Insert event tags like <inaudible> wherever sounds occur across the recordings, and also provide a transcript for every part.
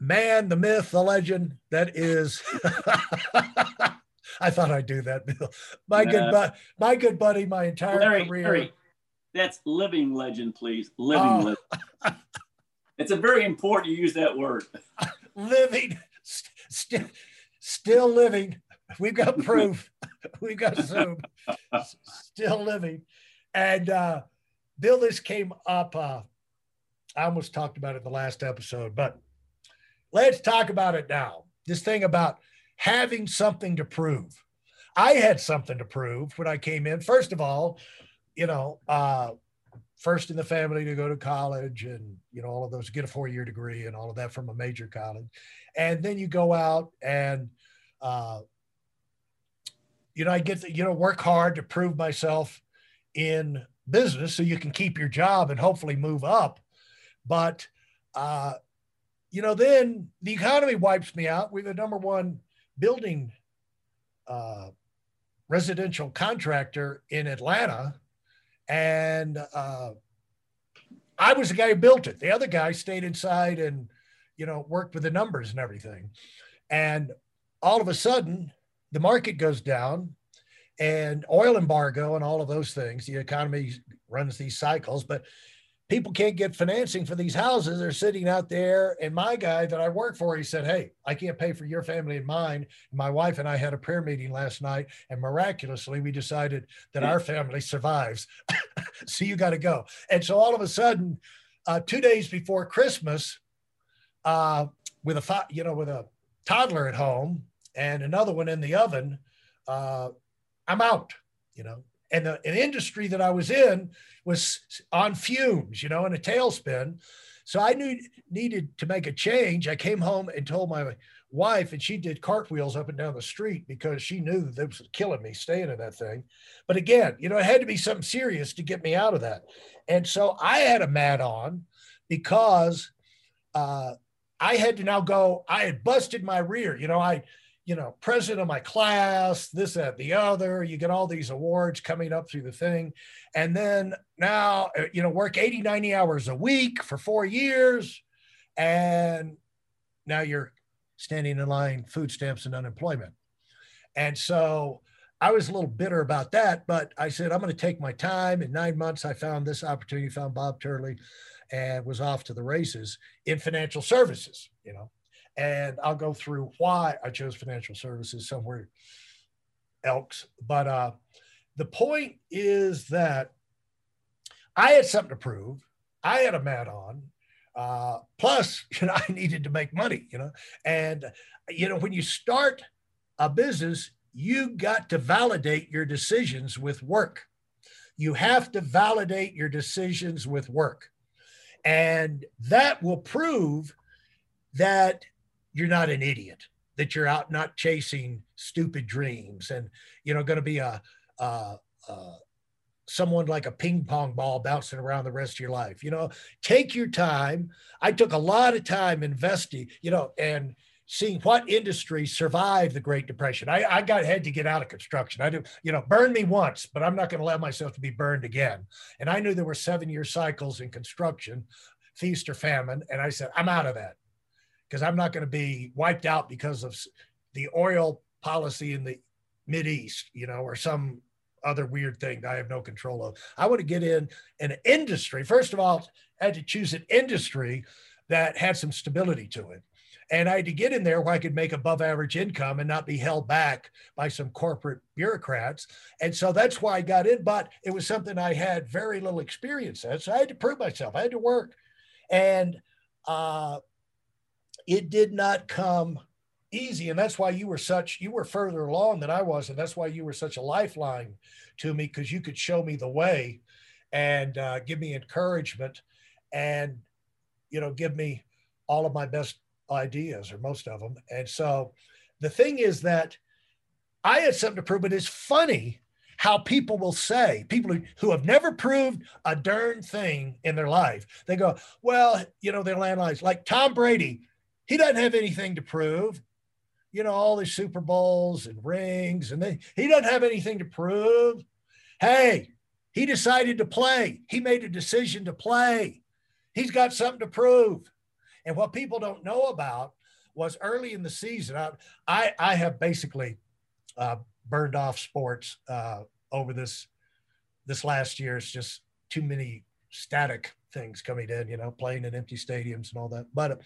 man, the myth, the legend that is. <laughs> I thought I'd do that, Bill. My good, bu- my good buddy, my entire Larry, career. Larry, that's living legend, please. Living Oh. legend. It's a very important you use that word. <laughs> living, st- st- still living. We've got proof. <laughs> We've got Zoom. S- Still living. And uh, Bill, this came up. Uh, I almost talked about it the last episode, but let's talk about it now. This thing about having something to prove. I had something to prove when I came in. First of all, you know, uh, first in the family to go to college and you know all of those get a four year degree and all of that from a major college and then you go out and uh, you know i get to, you know work hard to prove myself in business so you can keep your job and hopefully move up but uh, you know then the economy wipes me out we're the number one building uh, residential contractor in atlanta and uh, I was the guy who built it. The other guy stayed inside and, you know, worked with the numbers and everything. And all of a sudden, the market goes down and oil embargo and all of those things. The economy runs these cycles, but people can't get financing for these houses. They're sitting out there. And my guy that I work for, he said, Hey, I can't pay for your family and mine. My wife and I had a prayer meeting last night, and miraculously, we decided that our family survives. <laughs> so you got to go. And so all of a sudden, uh, two days before Christmas, uh, with a you know with a toddler at home and another one in the oven, uh, I'm out. You know, and the an industry that I was in was on fumes. You know, in a tailspin. So I knew needed to make a change. I came home and told my wife, and she did cartwheels up and down the street because she knew that this was killing me staying in that thing. But again, you know, it had to be something serious to get me out of that. And so I had a mat on because uh, I had to now go, I had busted my rear. You know, I, you know, president of my class, this, that, the other. You get all these awards coming up through the thing. And then now, uh, you know, work 80, 90 hours a week for four years. And now you're standing in line, food stamps and unemployment. And so I was a little bitter about that, but I said, I'm going to take my time. In nine months, I found this opportunity, found Bob Turley, and was off to the races in financial services, you know. And I'll go through why I chose financial services somewhere else. But uh, the point is that I had something to prove. I had a mat on. Uh, plus, <laughs> you know, I needed to make money, you know. And, you know, when you start a business, you got to validate your decisions with work. You have to validate your decisions with work. And that will prove that you're not an idiot, that you're out not chasing stupid dreams and, you know, going to be a, a, a someone like a ping pong ball bouncing around the rest of your life. You know, take your time. I took a lot of time investing, you know, and seeing what industry survived the Great Depression. I, I got had to get out of construction. I do, you know, burn me once, but I'm not going to allow myself to be burned again. And I knew there were seven year cycles in construction, feast or famine. And I said, I'm out of that because I'm not going to be wiped out because of the oil policy in the Mid East, you know, or some other weird thing that I have no control of. I want to get in an industry. First of all, I had to choose an industry that had some stability to it. And I had to get in there where I could make above average income and not be held back by some corporate bureaucrats. And so that's why I got in, but it was something I had very little experience at. So I had to prove myself, I had to work. And uh, it did not come easy. And that's why you were such, you were further along than I was. And that's why you were such a lifeline to me because you could show me the way and uh, give me encouragement and, you know, give me all of my best ideas or most of them. And so the thing is that I had something to prove, but it's funny how people will say, people who have never proved a darn thing in their life, they go, well, you know, they'll analyze like Tom Brady, he doesn't have anything to prove. You know, all these Super Bowls and rings, and they, he doesn't have anything to prove. Hey, he decided to play. He made a decision to play. He's got something to prove. And what people don't know about was early in the season, I, I, I have basically uh, burned off sports uh, over this this last year. It's just too many static things coming in, you know, playing in empty stadiums and all that. But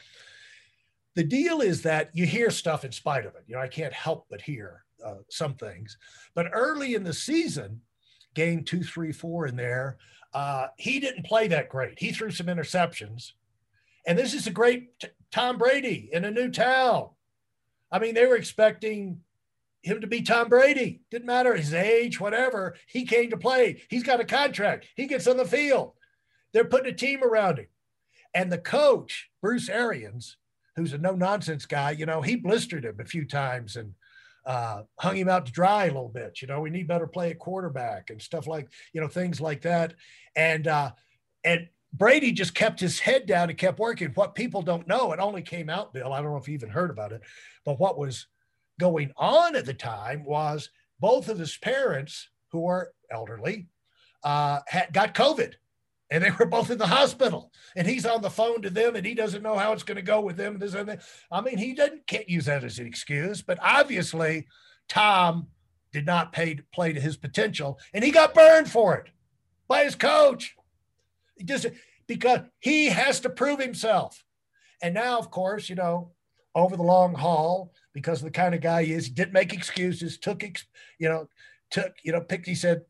the deal is that you hear stuff in spite of it. You know, I can't help but hear uh, some things. But early in the season, game two, three, four in there, uh, he didn't play that great. He threw some interceptions. And this is a great t- Tom Brady in a new town. I mean, they were expecting him to be Tom Brady. Didn't matter his age, whatever. He came to play. He's got a contract. He gets on the field. They're putting a team around him. And the coach, Bruce Arians, who's a no nonsense guy, you know, he blistered him a few times and uh, hung him out to dry a little bit. You know, we need better play at quarterback and stuff like, you know, things like that. And, uh, and Brady just kept his head down and kept working. What people don't know, it only came out, Bill. I don't know if you even heard about it, but what was going on at the time was both of his parents, who were elderly, uh, had, got COVID and they were both in the hospital and he's on the phone to them and he doesn't know how it's going to go with them this and that. i mean he doesn't can't use that as an excuse but obviously tom did not pay play to his potential and he got burned for it by his coach just because he has to prove himself and now of course you know over the long haul because of the kind of guy he is. He didn't make excuses, took, you know, took, you know, picked, he said,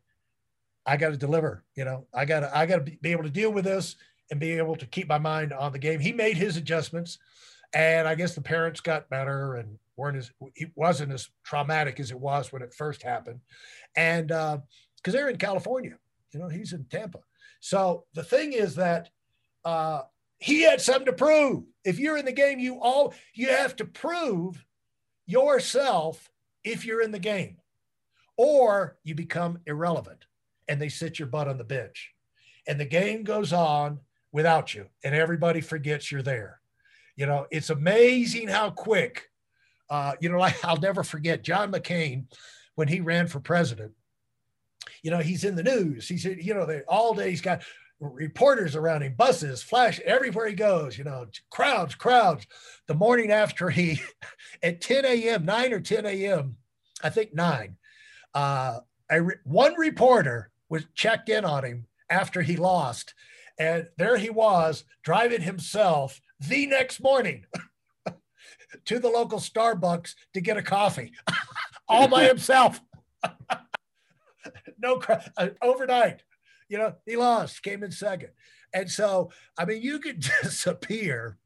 I got to deliver, you know, I got to, I got to be able to deal with this and be able to keep my mind on the game. He made his adjustments and I guess the parents got better and weren't as, it wasn't as traumatic as it was when it first happened. And, uh, cause they're in California, you know, he's in Tampa. So the thing is that, uh, he had something to prove. If you're in the game, you all you have to prove yourself if you're in the game, or you become irrelevant and they sit your butt on the bench. And the game goes on without you, and everybody forgets you're there. You know, it's amazing how quick, uh, you know, <laughs> I'll never forget John McCain when he ran for president. You know, he's in the news. He's, you know, they, all day he's got reporters around him, buses, flash everywhere he goes, you know, crowds, crowds. The morning after he, <laughs> at 10 a.m., 9 or 10 a.m., I think 9, uh, a re- one reporter was checked in on him after he lost. And there he was driving himself the next morning <laughs> to the local Starbucks to get a coffee <laughs> all by himself. <laughs> no, uh, overnight you know, he lost, came in second. And so, I mean, you could disappear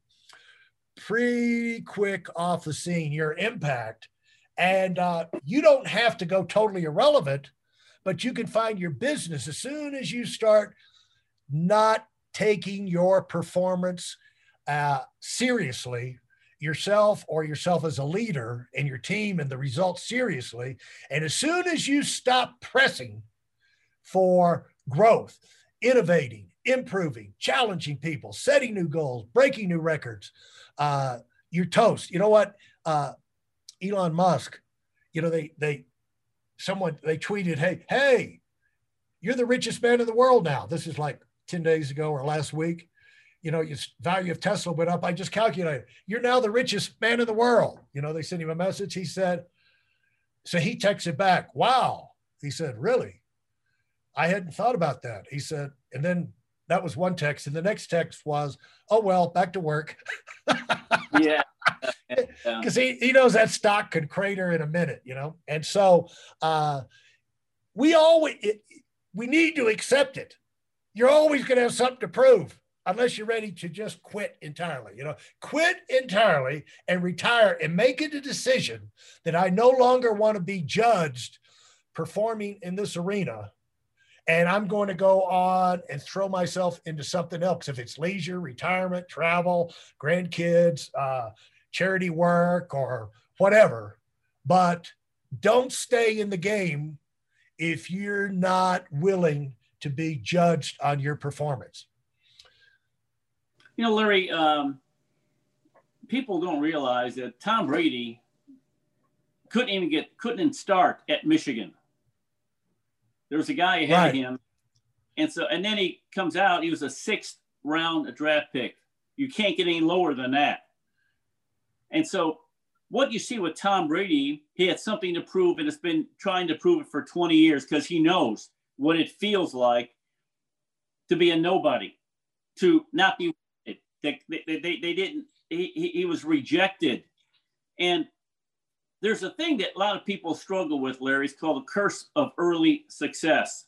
pretty quick off the scene, your impact. And uh, you don't have to go totally irrelevant, but you can find your business as soon as you start not taking your performance uh, seriously yourself or yourself as a leader and your team and the results seriously. And as soon as you stop pressing for growth, innovating, improving, challenging people, setting new goals, breaking new records. Uh, you're toast. You know what? Uh, Elon Musk, you know, they, they, someone, they tweeted, Hey, hey, you're the richest man in the world now. This is like 10 days ago or last week. You know, your value of Tesla went up. I just calculated. You're now the richest man in the world. You know, they sent him a message. He said, so he texted back, wow. He said, really? I hadn't thought about that. He said, and then that was one text. And the next text was, oh, well, back to work. <laughs> yeah. Because <laughs> he, he knows that stock could crater in a minute, you know? And so uh, we always, it, we need to accept it. You're always going to have something to prove unless you're ready to just quit entirely. You know, quit entirely and retire and make it a decision that I no longer want to be judged performing in this arena and I'm going to go on and throw myself into something else. If it's leisure, retirement, travel, grandkids, uh, charity work, or whatever, but don't stay in the game if you're not willing to be judged on your performance. You know, Larry, um, people don't realize that Tom Brady couldn't even get couldn't start at Michigan. There was a guy ahead right. of him, and so and then he comes out. He was a sixth round draft pick. You can't get any lower than that. And so, what you see with Tom Brady, he had something to prove, and has been trying to prove it for 20 years because he knows what it feels like to be a nobody, to not be. They, they, they, they didn't he, he was rejected. And there's a thing that a lot of people struggle with, Larry. It's called the curse of early success.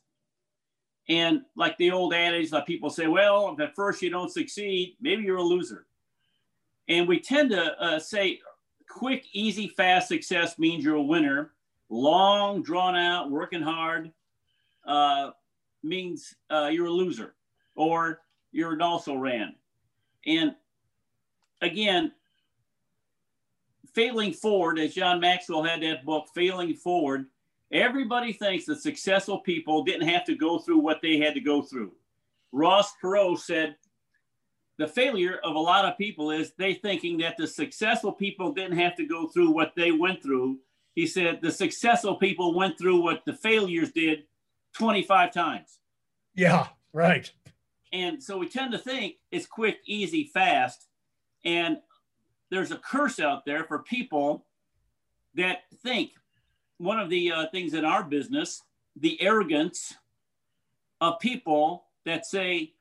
And like the old adage, that people say, well, if at first you don't succeed, maybe you're a loser. And we tend to uh, say quick, easy, fast success means you're a winner. Long, drawn out, working hard uh, means uh, you're a loser or you're an also ran. And again, failing forward, as John Maxwell had that book, Failing Forward, everybody thinks that successful people didn't have to go through what they had to go through. Ross Perot said, the failure of a lot of people is they thinking that the successful people didn't have to go through what they went through. He said the successful people went through what the failures did 25 times. Yeah, right. And so we tend to think it's quick, easy, fast. And there's a curse out there for people that think one of the uh, things in our business, the arrogance of people that say,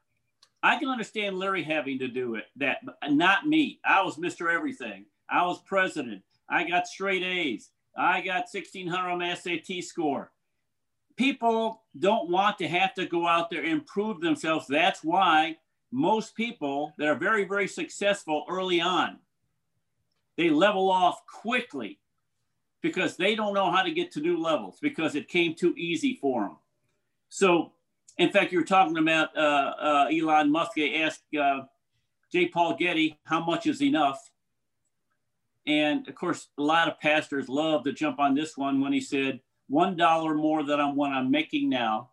I can understand Larry having to do it, that not me. I was Mr. Everything. I was president. I got straight A's. I got 1600 on my SAT score. People don't want to have to go out there and prove themselves. That's why most people that are very, very successful early on, they level off quickly because they don't know how to get to new levels because it came too easy for them. So, in fact, you were talking about uh, uh, Elon Musk asked uh, J. Paul Getty, how much is enough? And of course, a lot of pastors love to jump on this one when he said, $1 more than I'm, what I'm making now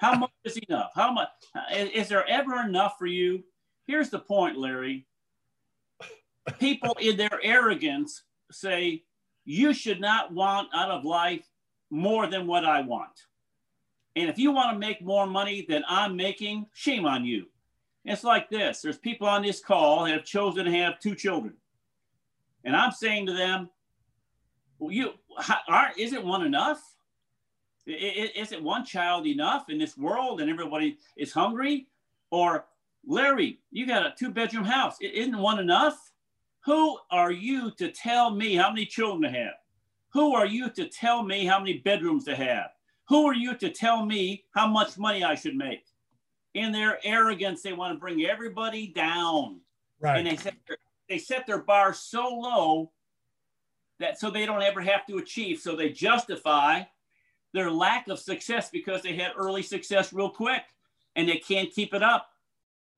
how much is enough? How much is there ever enough for you? Here's the point, Larry. People in their arrogance say, you should not want out of life more than what I want. And if you want to make more money than I'm making, shame on you. It's like this there's people on this call that have chosen to have two children. And I'm saying to them, well, you aren't, isn't one enough? Isn't one child enough in this world and everybody is hungry? Or, Larry, you got a two bedroom house. Isn't one enough? Who are you to tell me how many children to have? Who are you to tell me how many bedrooms to have? Who are you to tell me how much money I should make? In their arrogance, they want to bring everybody down. Right. And they set their, they set their bar so low that so they don't ever have to achieve. So they justify their lack of success because they had early success real quick and they can't keep it up.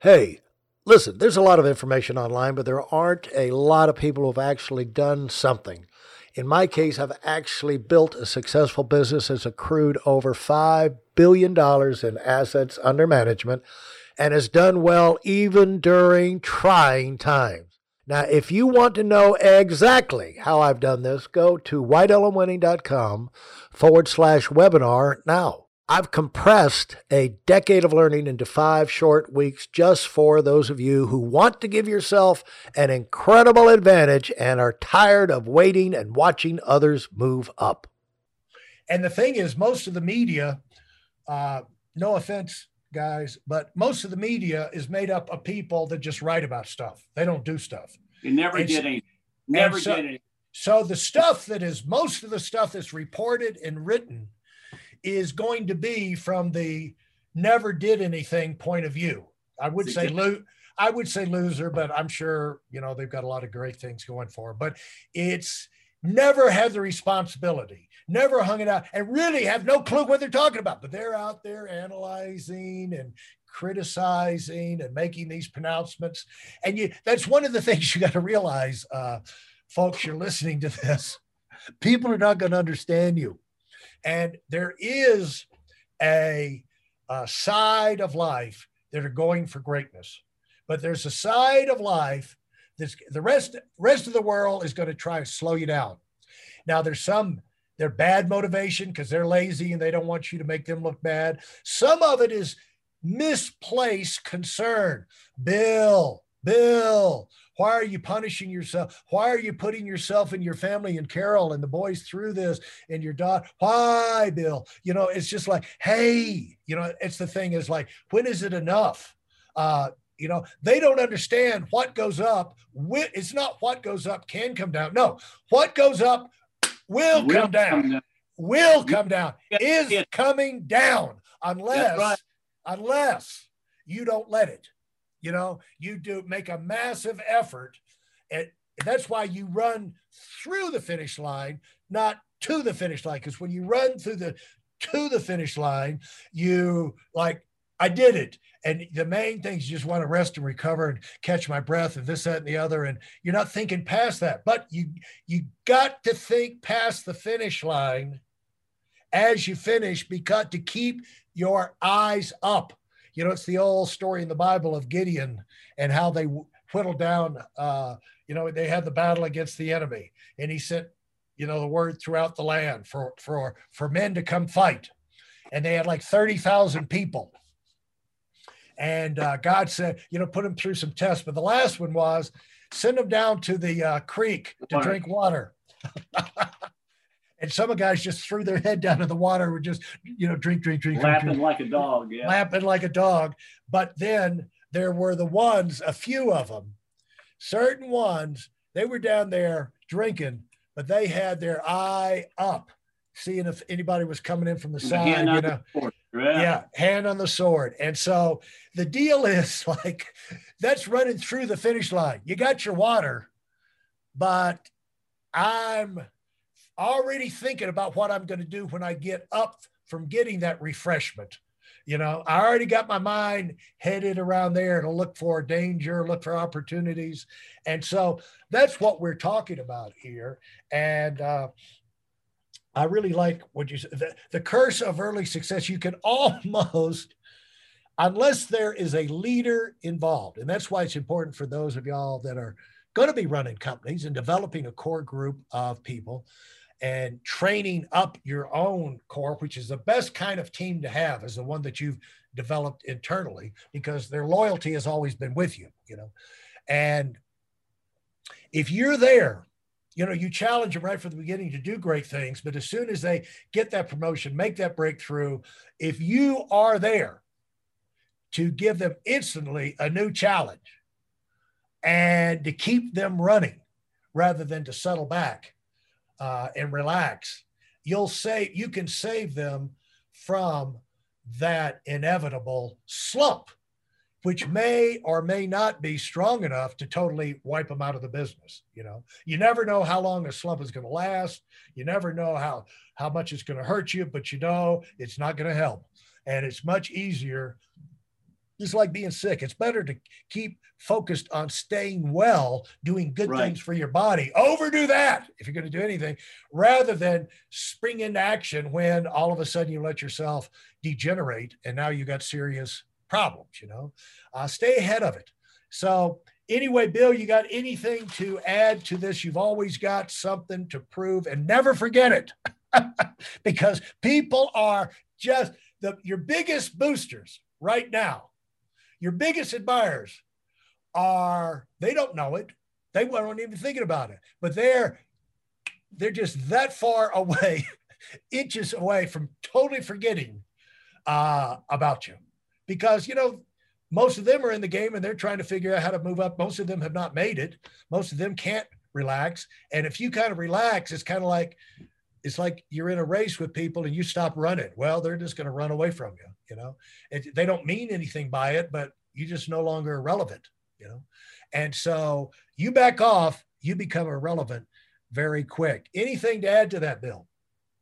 Hey, listen, there's a lot of information online, but there aren't a lot of people who've actually done something. In my case, I've actually built a successful business that's accrued over $5 billion in assets under management and has done well even during trying times. Now, if you want to know exactly how I've done this, go to weidelonwinning.com forward slash webinar now. I've compressed a decade of learning into five short weeks just for those of you who want to give yourself an incredible advantage and are tired of waiting and watching others move up. And the thing is, most of the media, uh, no offense, guys, but most of the media is made up of people that just write about stuff. They don't do stuff. They never and did anything. Never so, did anything. So the stuff that is most of the stuff that's reported and written is going to be from the never did anything point of view. I would say lo- I would say loser, but I'm sure you know they've got a lot of great things going for them. But it's never had the responsibility, never hung it out, and really have no clue what they're talking about. But they're out there analyzing and criticizing and making these pronouncements. And you that's one of the <laughs> things you got to realize, uh, folks, you're listening to this. People are not going to understand you. And there is a, a side of life that are going for greatness, but there's a side of life that's the rest rest of the world is going to try to slow you down. Now there's some they're bad motivation because they're lazy and they don't want you to make them look bad. Some of it is misplaced concern. Bill, Bill, why are you punishing yourself? Why are you putting yourself and your family and Carol and the boys through this and your daughter? Why, Bill? You know, it's just like, hey, you know, it's the thing is like, when is it enough? Uh, you know, they don't understand what goes up. It's not what goes up can come down. No, what goes up will, will come, down. come down. Will come down. Is coming down unless right. unless you don't let it. You know, you do make a massive effort. And that's why you run through the finish line, not to the finish line. Because when you run through the to the finish line, you like, I did it. And the main thing is you just want to rest and recover and catch my breath and this, that, and the other. And you're not thinking past that. But you you got to think past the finish line as you finish because to keep your eyes up you know, it's the old story in the Bible of Gideon and how they whittled down, uh, you know, they had the battle against the enemy and he sent, you know, the word throughout the land for, for, for men to come fight. And they had like 30,000 people. And uh, God said, you know, put them through some tests. But the last one was send them down to the uh, creek to water. drink water. <laughs> and some of guys just threw their head down in the water would just you know drink drink drink lapping drink, like a dog yeah. Lapping like a dog. But then there were the ones a few of them certain ones they were down there drinking but they had their eye up seeing if anybody was coming in from the side you know? yeah. yeah hand on the sword. And so the deal is <laughs> like that's running through the finish line. You got your water but i'm already thinking about what I'm going to do when I get up from getting that refreshment. You know, I already got my mind headed around there to look for danger, look for opportunities. And so that's what we're talking about here. And uh, I really like what you said. The, the curse of early success, you can <laughs> almost, unless there is a leader involved, and that's why it's important for those of y'all that are going to be running companies and developing a core group of people and training up your own core, which is the best kind of team to have, is the one that you've developed internally because their loyalty has always been with you, you know. And if you're there, you know, you challenge them right from the beginning to do great things, but as soon as they get that promotion, make that breakthrough, if you are there to give them instantly a new challenge and to keep them running rather than to settle back, uh, and relax, you'll save you can save them from that inevitable slump, which may or may not be strong enough to totally wipe them out of the business. You know, you never know how long a slump is going to last. You never know how how much it's going to hurt you, but you know it's not going to help. And it's much easier just like being sick. It's better to keep focused on staying well, doing good right. things for your body. Overdo that if you're going to do anything, rather than spring into action when all of a sudden you let yourself degenerate and now you got serious problems. You know, uh, stay ahead of it. So anyway, Bill, you got anything to add to this? You've always got something to prove, and never forget it, <laughs> because people are just the your biggest boosters right now your biggest admirers are they don't know it. They weren't even thinking about it but they're they're just that far <laughs> away inches away from totally forgetting uh, about you. Because you know most of them are in the game and they're trying to figure out how to move up. Most of them have not made it. Most of them can't relax. And if you kind of relax it's kind of like it's like you're in a race with people and you stop running. Well, they're just going to run away from you. You know, it, they don't mean anything by it, but you just no longer relevant You know, and so you back off, you become irrelevant very quick. Anything to add to that, Bill?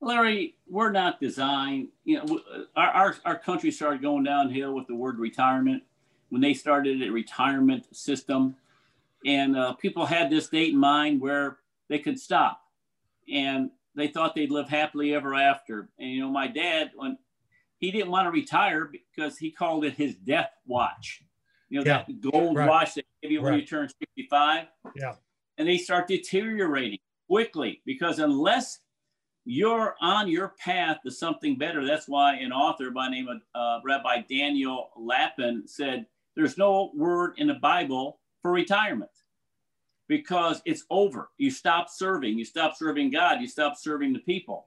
Larry, we're not designed. You know, our our, our country started going downhill with the word retirement when they started a retirement system, and uh, people had this date in mind where they could stop and they thought they'd live happily ever after. And you know, my dad, when he didn't want to retire because he called it his death watch. You know, yeah. that gold right. watch they give you when you turn 65. Yeah. And they start deteriorating quickly because unless you're on your path to something better, that's why an author by name of uh, Rabbi Daniel Lapin said, there's no word in the Bible for retirement because it's over. You stop serving, you stop serving God, you stop serving the people.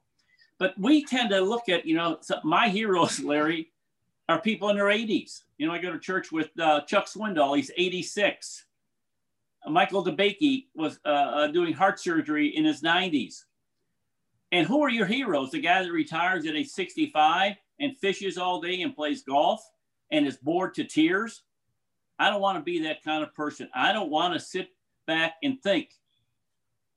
But we tend to look at, you know, my heroes, <laughs> Larry, are people in their 80s. You know, I go to church with uh, Chuck Swindoll, he's 86. Michael DeBakey was uh, uh, doing heart surgery in his 90s. And who are your heroes? The guy that retires at age 65 and fishes all day and plays golf and is bored to tears? I don't want to be that kind of person. I don't want to sit back and think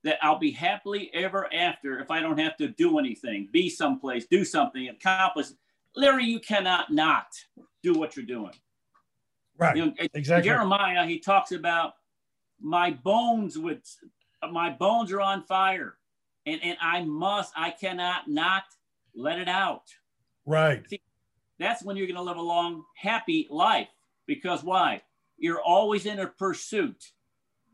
that I'll be happily ever after if I don't have to do anything, be someplace, do something, accomplish. Larry, you cannot not do what you're doing. Right. You know, exactly. Jeremiah, he talks about my bones would, my bones are on fire, and and I must, I cannot not let it out. Right. See, that's when you're going to live a long, happy life. Because why? You're always in a pursuit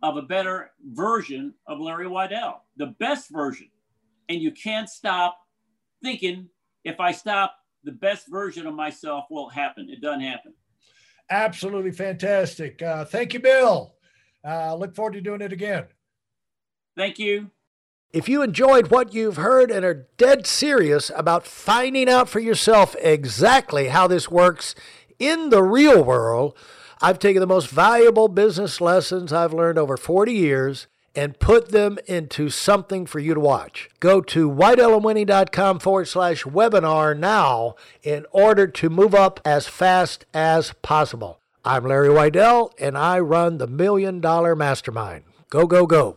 of a better version of Larry Weidel, the best version. And you can't stop thinking if I stop, the best version of myself will happen. It doesn't happen. Absolutely fantastic. Uh, thank you, Bill. Uh, look forward to doing it again. Thank you. If you enjoyed what you've heard and are dead serious about finding out for yourself exactly how this works in the real world, I've taken the most valuable business lessons I've learned over 40 years and put them into something for you to watch. Go to weidelonwinning.com forward slash webinar now in order to move up as fast as possible. I'm Larry Weidel, and I run the Million Dollar Mastermind. Go, go, go.